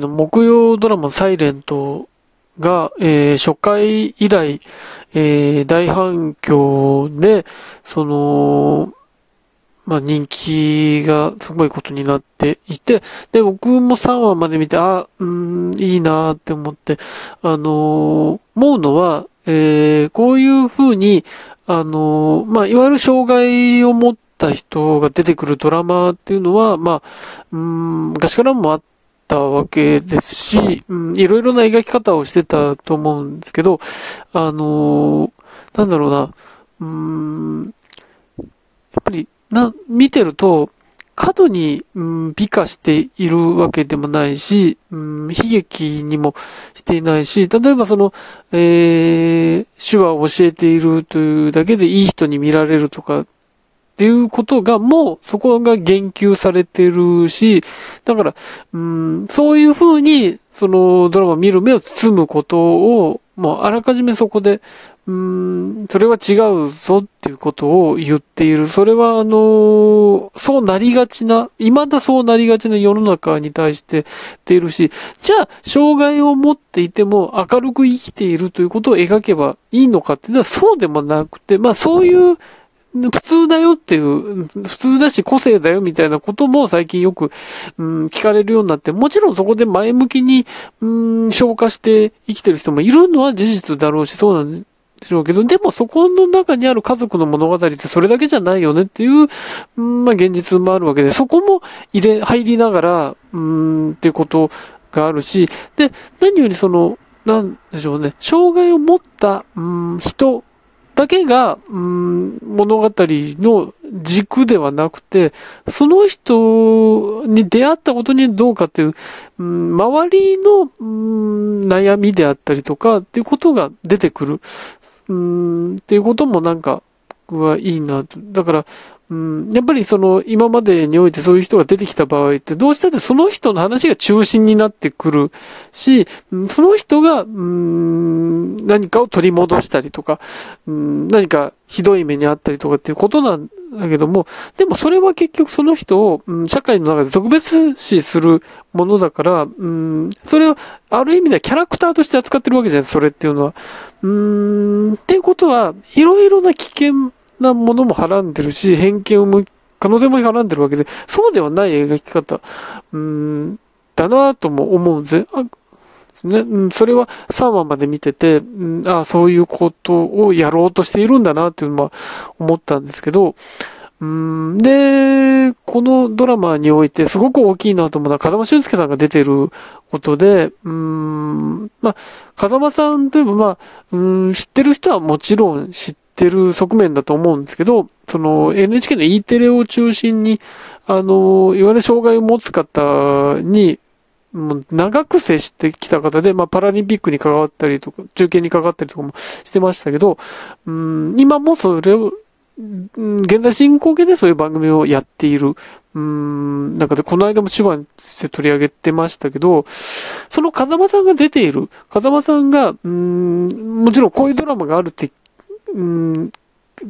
の木曜ドラマサイレントが、えー、初回以来、えー、大反響で、その、まあ、人気がすごいことになっていて、で、僕も3話まで見て、あ、うん、いいなって思って、あのー、思うのは、えー、こういう風に、あのー、まあ、いわゆる障害を持った人が出てくるドラマっていうのは、まあ、うん、昔からもあったわけですし、うん、いろいろな描き方をしてたと思うんですけど、あのー、なんだろうな、うん、やっぱり、な、見てると、過度に、うん、美化しているわけでもないし、うん、悲劇にもしていないし、例えばその、えー、手話を教えているというだけでいい人に見られるとかっていうことがもうそこが言及されてるし、だから、うん、そういうふうにそのドラマ見る目を包むことを、もうあらかじめそこで、うん、それは違うぞっていうことを言っている。それはあの、そうなりがちな、未だそうなりがちな世の中に対してっているし、じゃあ、障害を持っていても明るく生きているということを描けばいいのかっていうのはそうでもなくて、まあそういう普通だよっていう、普通だし個性だよみたいなことも最近よく、うん、聞かれるようになって、もちろんそこで前向きに、うん、消化して生きてる人もいるのは事実だろうし、そうなんでしょうけど、でもそこの中にある家族の物語ってそれだけじゃないよねっていう、うん、まあ現実もあるわけで、そこも入れ、入りながら、うん、っていうことがあるし、で、何よりその、なんでしょうね、障害を持った、うん、人だけが、うん、物語の軸ではなくて、その人に出会ったことにどうかっていう、うん、周りの、うん、悩みであったりとかっていうことが出てくる。うん、っていうこともなんか、僕はいいなと。だから、うん、やっぱりその今までにおいてそういう人が出てきた場合ってどうしたってその人の話が中心になってくるし、その人が、うん、何かを取り戻したりとか、うん、何かひどい目にあったりとかっていうことなんだけども、でもそれは結局その人を、うん、社会の中で特別視するものだから、うん、それをある意味ではキャラクターとして扱ってるわけじゃないそれっていうのは。うん、っていうことは、いろいろな危険なものもはらんでるし、偏見を向可能性もはらんでるわけで、そうではない描き方、うん、だなとも思うんですね。あね、うん、それは3話まで見てて、うん、あそういうことをやろうとしているんだなっていうのは思ったんですけど、うん、で、このドラマにおいてすごく大きいなと思うのは風間俊介さんが出てることで、うん、まあ、風間さんといえばまあ、うん、知ってる人はもちろん知ってる側面だと思うんですけど、その NHK の E テレを中心に、あの、いわゆる障害を持つ方に、もう長く接してきた方で、まあ、パラリンピックに関わったりとか、中継に関わったりとかもしてましたけど、うん、今もそれを、現在進行形でそういう番組をやっている。うん、なんかで、この間も千葉で取り上げてましたけど、その風間さんが出ている。風間さんが、うん、もちろんこういうドラマがあるってうん、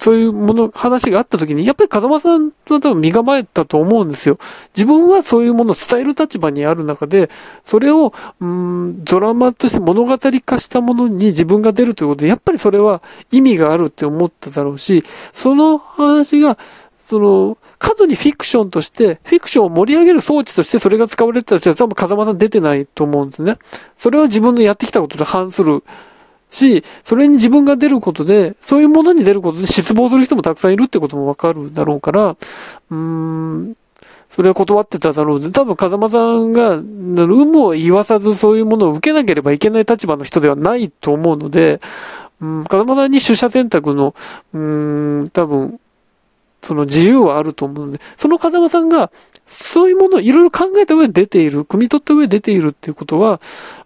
そういうもの、話があった時に、やっぱり風間さんは多分身構えたと思うんですよ。自分はそういうものを伝える立場にある中で、それを、うん、ドラマとして物語化したものに自分が出るということで、やっぱりそれは意味があるって思っただろうし、その話が、その、過度にフィクションとして、フィクションを盛り上げる装置としてそれが使われてたら、多分風間さん出てないと思うんですね。それは自分のやってきたことと反するし、それに自分が出ることで、そういうものに出ることで失望する人もたくさんいるってこともわかるだろうから、うーん、それは断ってただろうで、多分風間さんが、有無を言わさずそういうものを受けなければいけない立場の人ではないと思うので、うん、風間さんに取捨選択の、うーん、多分、その自由はあると思うので、その風間さんが、そういうものをいろいろ考えた上で出ている、汲み取った上で出ているっていうことは、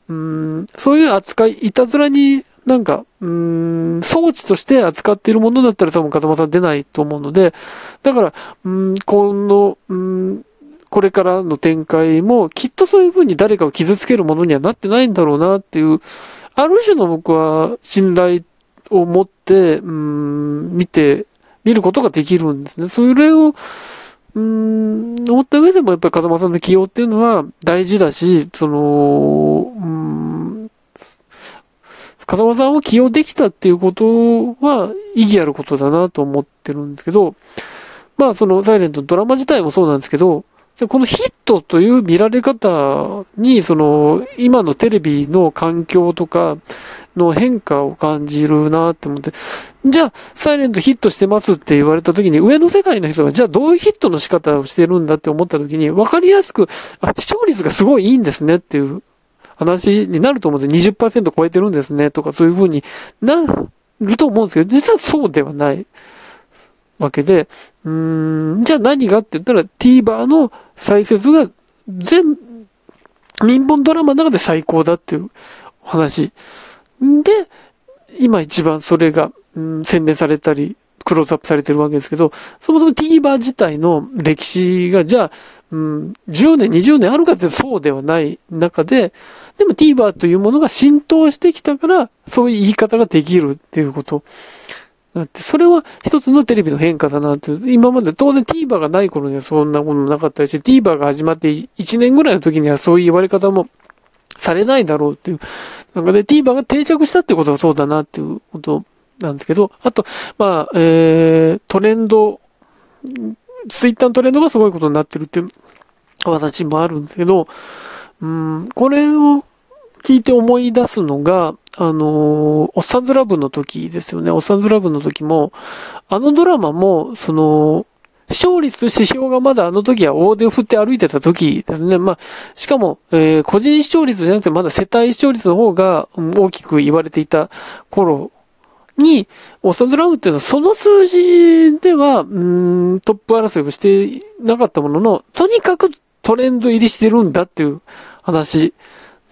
うん、そういう扱い、いたずらになんか、うん、装置として扱っているものだったら多分風間さん出ないと思うので、だから、うん、この、うん、これからの展開も、きっとそういうふうに誰かを傷つけるものにはなってないんだろうなっていう、ある種の僕は信頼を持って、うん、見て、見ることができるんですね。それを、うーん、思った上でもやっぱり風間さんの起用っていうのは大事だし、その、うん、風間さんを起用できたっていうことは意義あることだなと思ってるんですけど、まあそのサイレントのドラマ自体もそうなんですけど、このヒットという見られ方に、その、今のテレビの環境とかの変化を感じるなって思って、じゃあ、サイレントヒットしてますって言われた時に、上の世界の人が、じゃあどういうヒットの仕方をしてるんだって思った時に、わかりやすく、あ、視聴率がすごいいいんですねっていう話になると思うんですよ。20%超えてるんですね。とか、そういう風になると思うんですけど、実はそうではない。わけで、うーん、じゃあ何がって言ったら TVer の再生数が全、民本ドラマの中で最高だっていう話。で、今一番それが、うん、宣伝されたり、クローズアップされてるわけですけど、そもそも TVer 自体の歴史が、じゃあ、うん、10年、20年あるかってそうではない中で、でも TVer というものが浸透してきたから、そういう言い方ができるっていうことだって、それは一つのテレビの変化だなって。今まで当然 TVer がない頃にはそんなものなかったし、TVer が始まって1年ぐらいの時にはそういう言われ方もされないだろうっていう。なんかね、TVer が定着したってことはそうだなっていうことなんですけど、あと、まあ、えー、トレンド、ツイッターのトレンドがすごいことになってるっていう形もあるんですけど、うん、これを聞いて思い出すのが、あのー、おっさんずラブの時ですよね。おっさんずラブの時も、あのドラマも、その、視聴率と指標がまだあの時は大手を振って歩いてた時ですね。まあ、しかも、えー、個人視聴率じゃなくてまだ世帯視聴率の方が大きく言われていた頃に、オサズラブっていうのはその数字では、うん、トップ争いをしてなかったものの、とにかくトレンド入りしてるんだっていう話。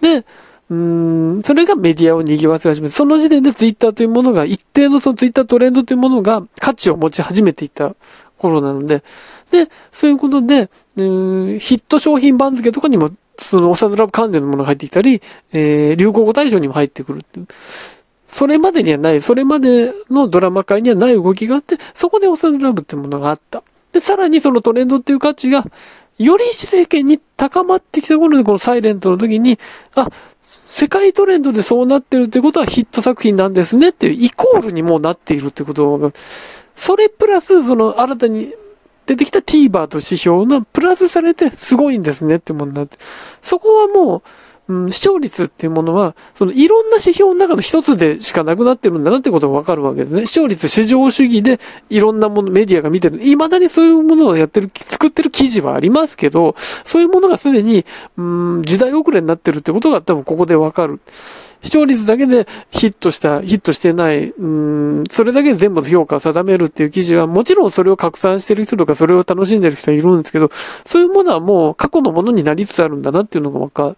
で、うん、それがメディアを賑わせ始めて、その時点でツイッターというものが、一定のそのツイッタートレンドというものが価値を持ち始めていた頃なので、で、そういうことで、うん、ヒット商品番付とかにも、そのオサズラブ関連のものが入ってきたり、えー、流行語大賞にも入ってくるっていう。それまでにはない、それまでのドラマ界にはない動きがあって、そこでオサズラブっていうものがあった。で、さらにそのトレンドっていう価値が、より世間に高まってきた頃にこのサイレントの時に、あ、世界トレンドでそうなってるってことはヒット作品なんですねっていうイコールにもうなっているってことが、それプラスその新たに出てきた TVer と指標がプラスされてすごいんですねってものになって、そこはもう、うん、視聴率っていうものは、そのいろんな指標の中の一つでしかなくなってるんだなってことがわかるわけですね。視聴率、市場主義でいろんなもの、メディアが見てる。未だにそういうものをやってる、作ってる記事はありますけど、そういうものがすでに、うん、時代遅れになってるってことが多分ここでわかる。視聴率だけでヒットした、ヒットしてない、うん、それだけで全部の評価を定めるっていう記事は、もちろんそれを拡散してる人とか、それを楽しんでる人はいるんですけど、そういうものはもう過去のものになりつつあるんだなっていうのがわかる。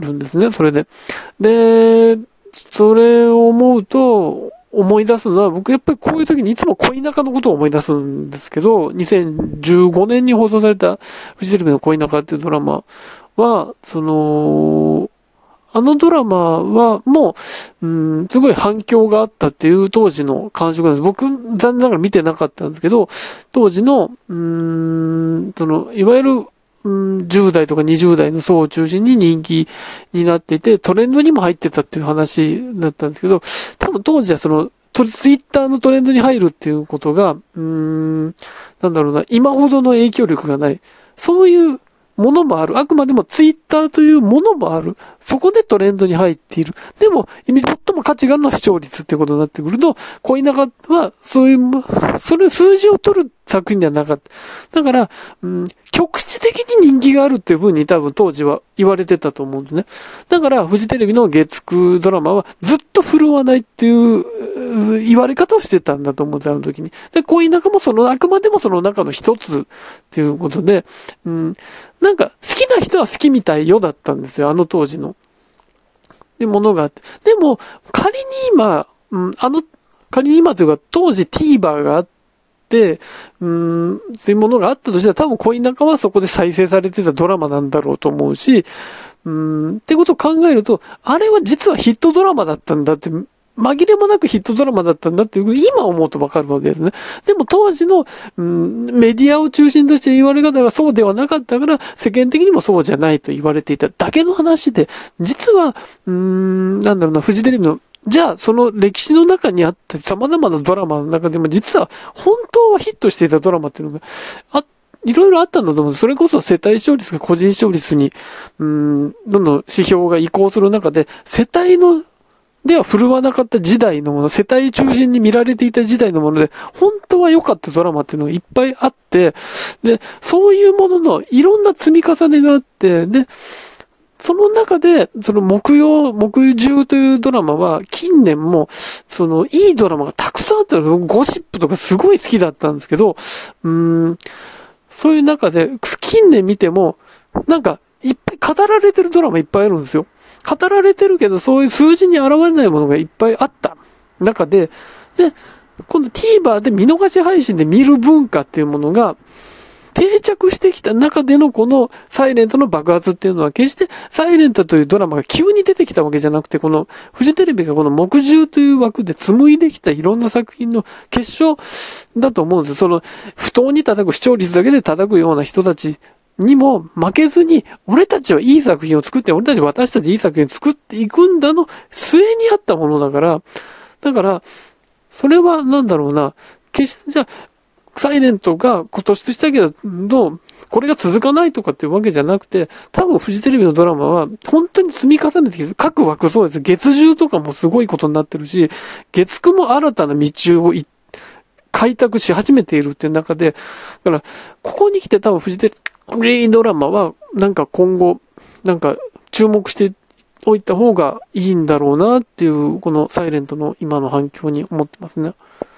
るんですね、それで。で、それを思うと、思い出すのは、僕やっぱりこういう時にいつも恋仲のことを思い出すんですけど、2015年に放送されたフジテレビの恋仲っていうドラマは、その、あのドラマはもう、うん、すごい反響があったっていう当時の感触なんです。僕、残念ながら見てなかったんですけど、当時の、うん、その、いわゆるうん、10代とか20代の層を中心に人気になっていて、トレンドにも入ってたっていう話だったんですけど、多分当時はその、ツイッターのトレンドに入るっていうことが、うーん、なんだろうな、今ほどの影響力がない。そういうものもある。あくまでもツイッターというものもある。そこでトレンドに入っている。でも、最も価値があるのは視聴率ってことになってくると、恋仲は、そういう、それ数字を取る作品ではなかった。だから、うん、局地的に人気があるっていう風に多分当時は言われてたと思うんですね。だから、フジテレビの月9ドラマはずっと振るわないっていう言われ方をしてたんだと思うんです、あの時に。で、恋仲もその、あくまでもその中の一つっていうことで、うん、なんか、好きな人は好きみたいよだったんですよ、あの当時の。で、ものがあって。でも、仮に今、うん、あの、仮に今というか、当時 TVer があって、うん、そういうものがあったとしたら、多分恋仲はそこで再生されてたドラマなんだろうと思うし、うん、ってことを考えると、あれは実はヒットドラマだったんだって紛れもなくヒットドラマだったんだっていう、今思うとわかるわけですね。でも当時の、うん、メディアを中心として言われ方がそうではなかったから、世間的にもそうじゃないと言われていただけの話で、実は、うん、なんだろうな、フジテレビのじゃあ、その歴史の中にあった様々なドラマの中でも、実は本当はヒットしていたドラマっていうのが、あ、いろいろあったんだと思う。それこそ世帯勝率が個人勝率に、うん、どんどん指標が移行する中で、世帯のでは振るわなかった時代のもの、世帯中心に見られていた時代のもので、本当は良かったドラマっていうのがいっぱいあって、で、そういうもののいろんな積み重ねがあって、で、その中で、その木曜、木10というドラマは、近年も、その、いいドラマがたくさんあったの。ゴシップとかすごい好きだったんですけど、うん、そういう中で、近年見ても、なんか、いっぱい語られてるドラマいっぱいあるんですよ。語られてるけど、そういう数字に現れないものがいっぱいあった中で、で、今度 TVer で見逃し配信で見る文化っていうものが、定着してきた中でのこのサイレントの爆発っていうのは決してサイレントというドラマが急に出てきたわけじゃなくて、このフジテレビがこの木10という枠で紡いできたいろんな作品の結晶だと思うんです。その不当に叩く視聴率だけで叩くような人たちにも負けずに、俺たちはいい作品を作って、俺たち私たちいい作品を作っていくんだの末にあったものだから、だから、それはなんだろうな、決してじゃあ、サイレントが今年したけど、これが続かないとかっていうわけじゃなくて、多分フジテレビのドラマは本当に積み重ねてきて、各枠そうです。月10とかもすごいことになってるし、月9も新たな道を開拓し始めているっていう中で、だから、ここに来て多分フジテレビリードラマは、なんか今後、なんか注目しておいた方がいいんだろうなっていう、このサイレントの今の反響に思ってますね。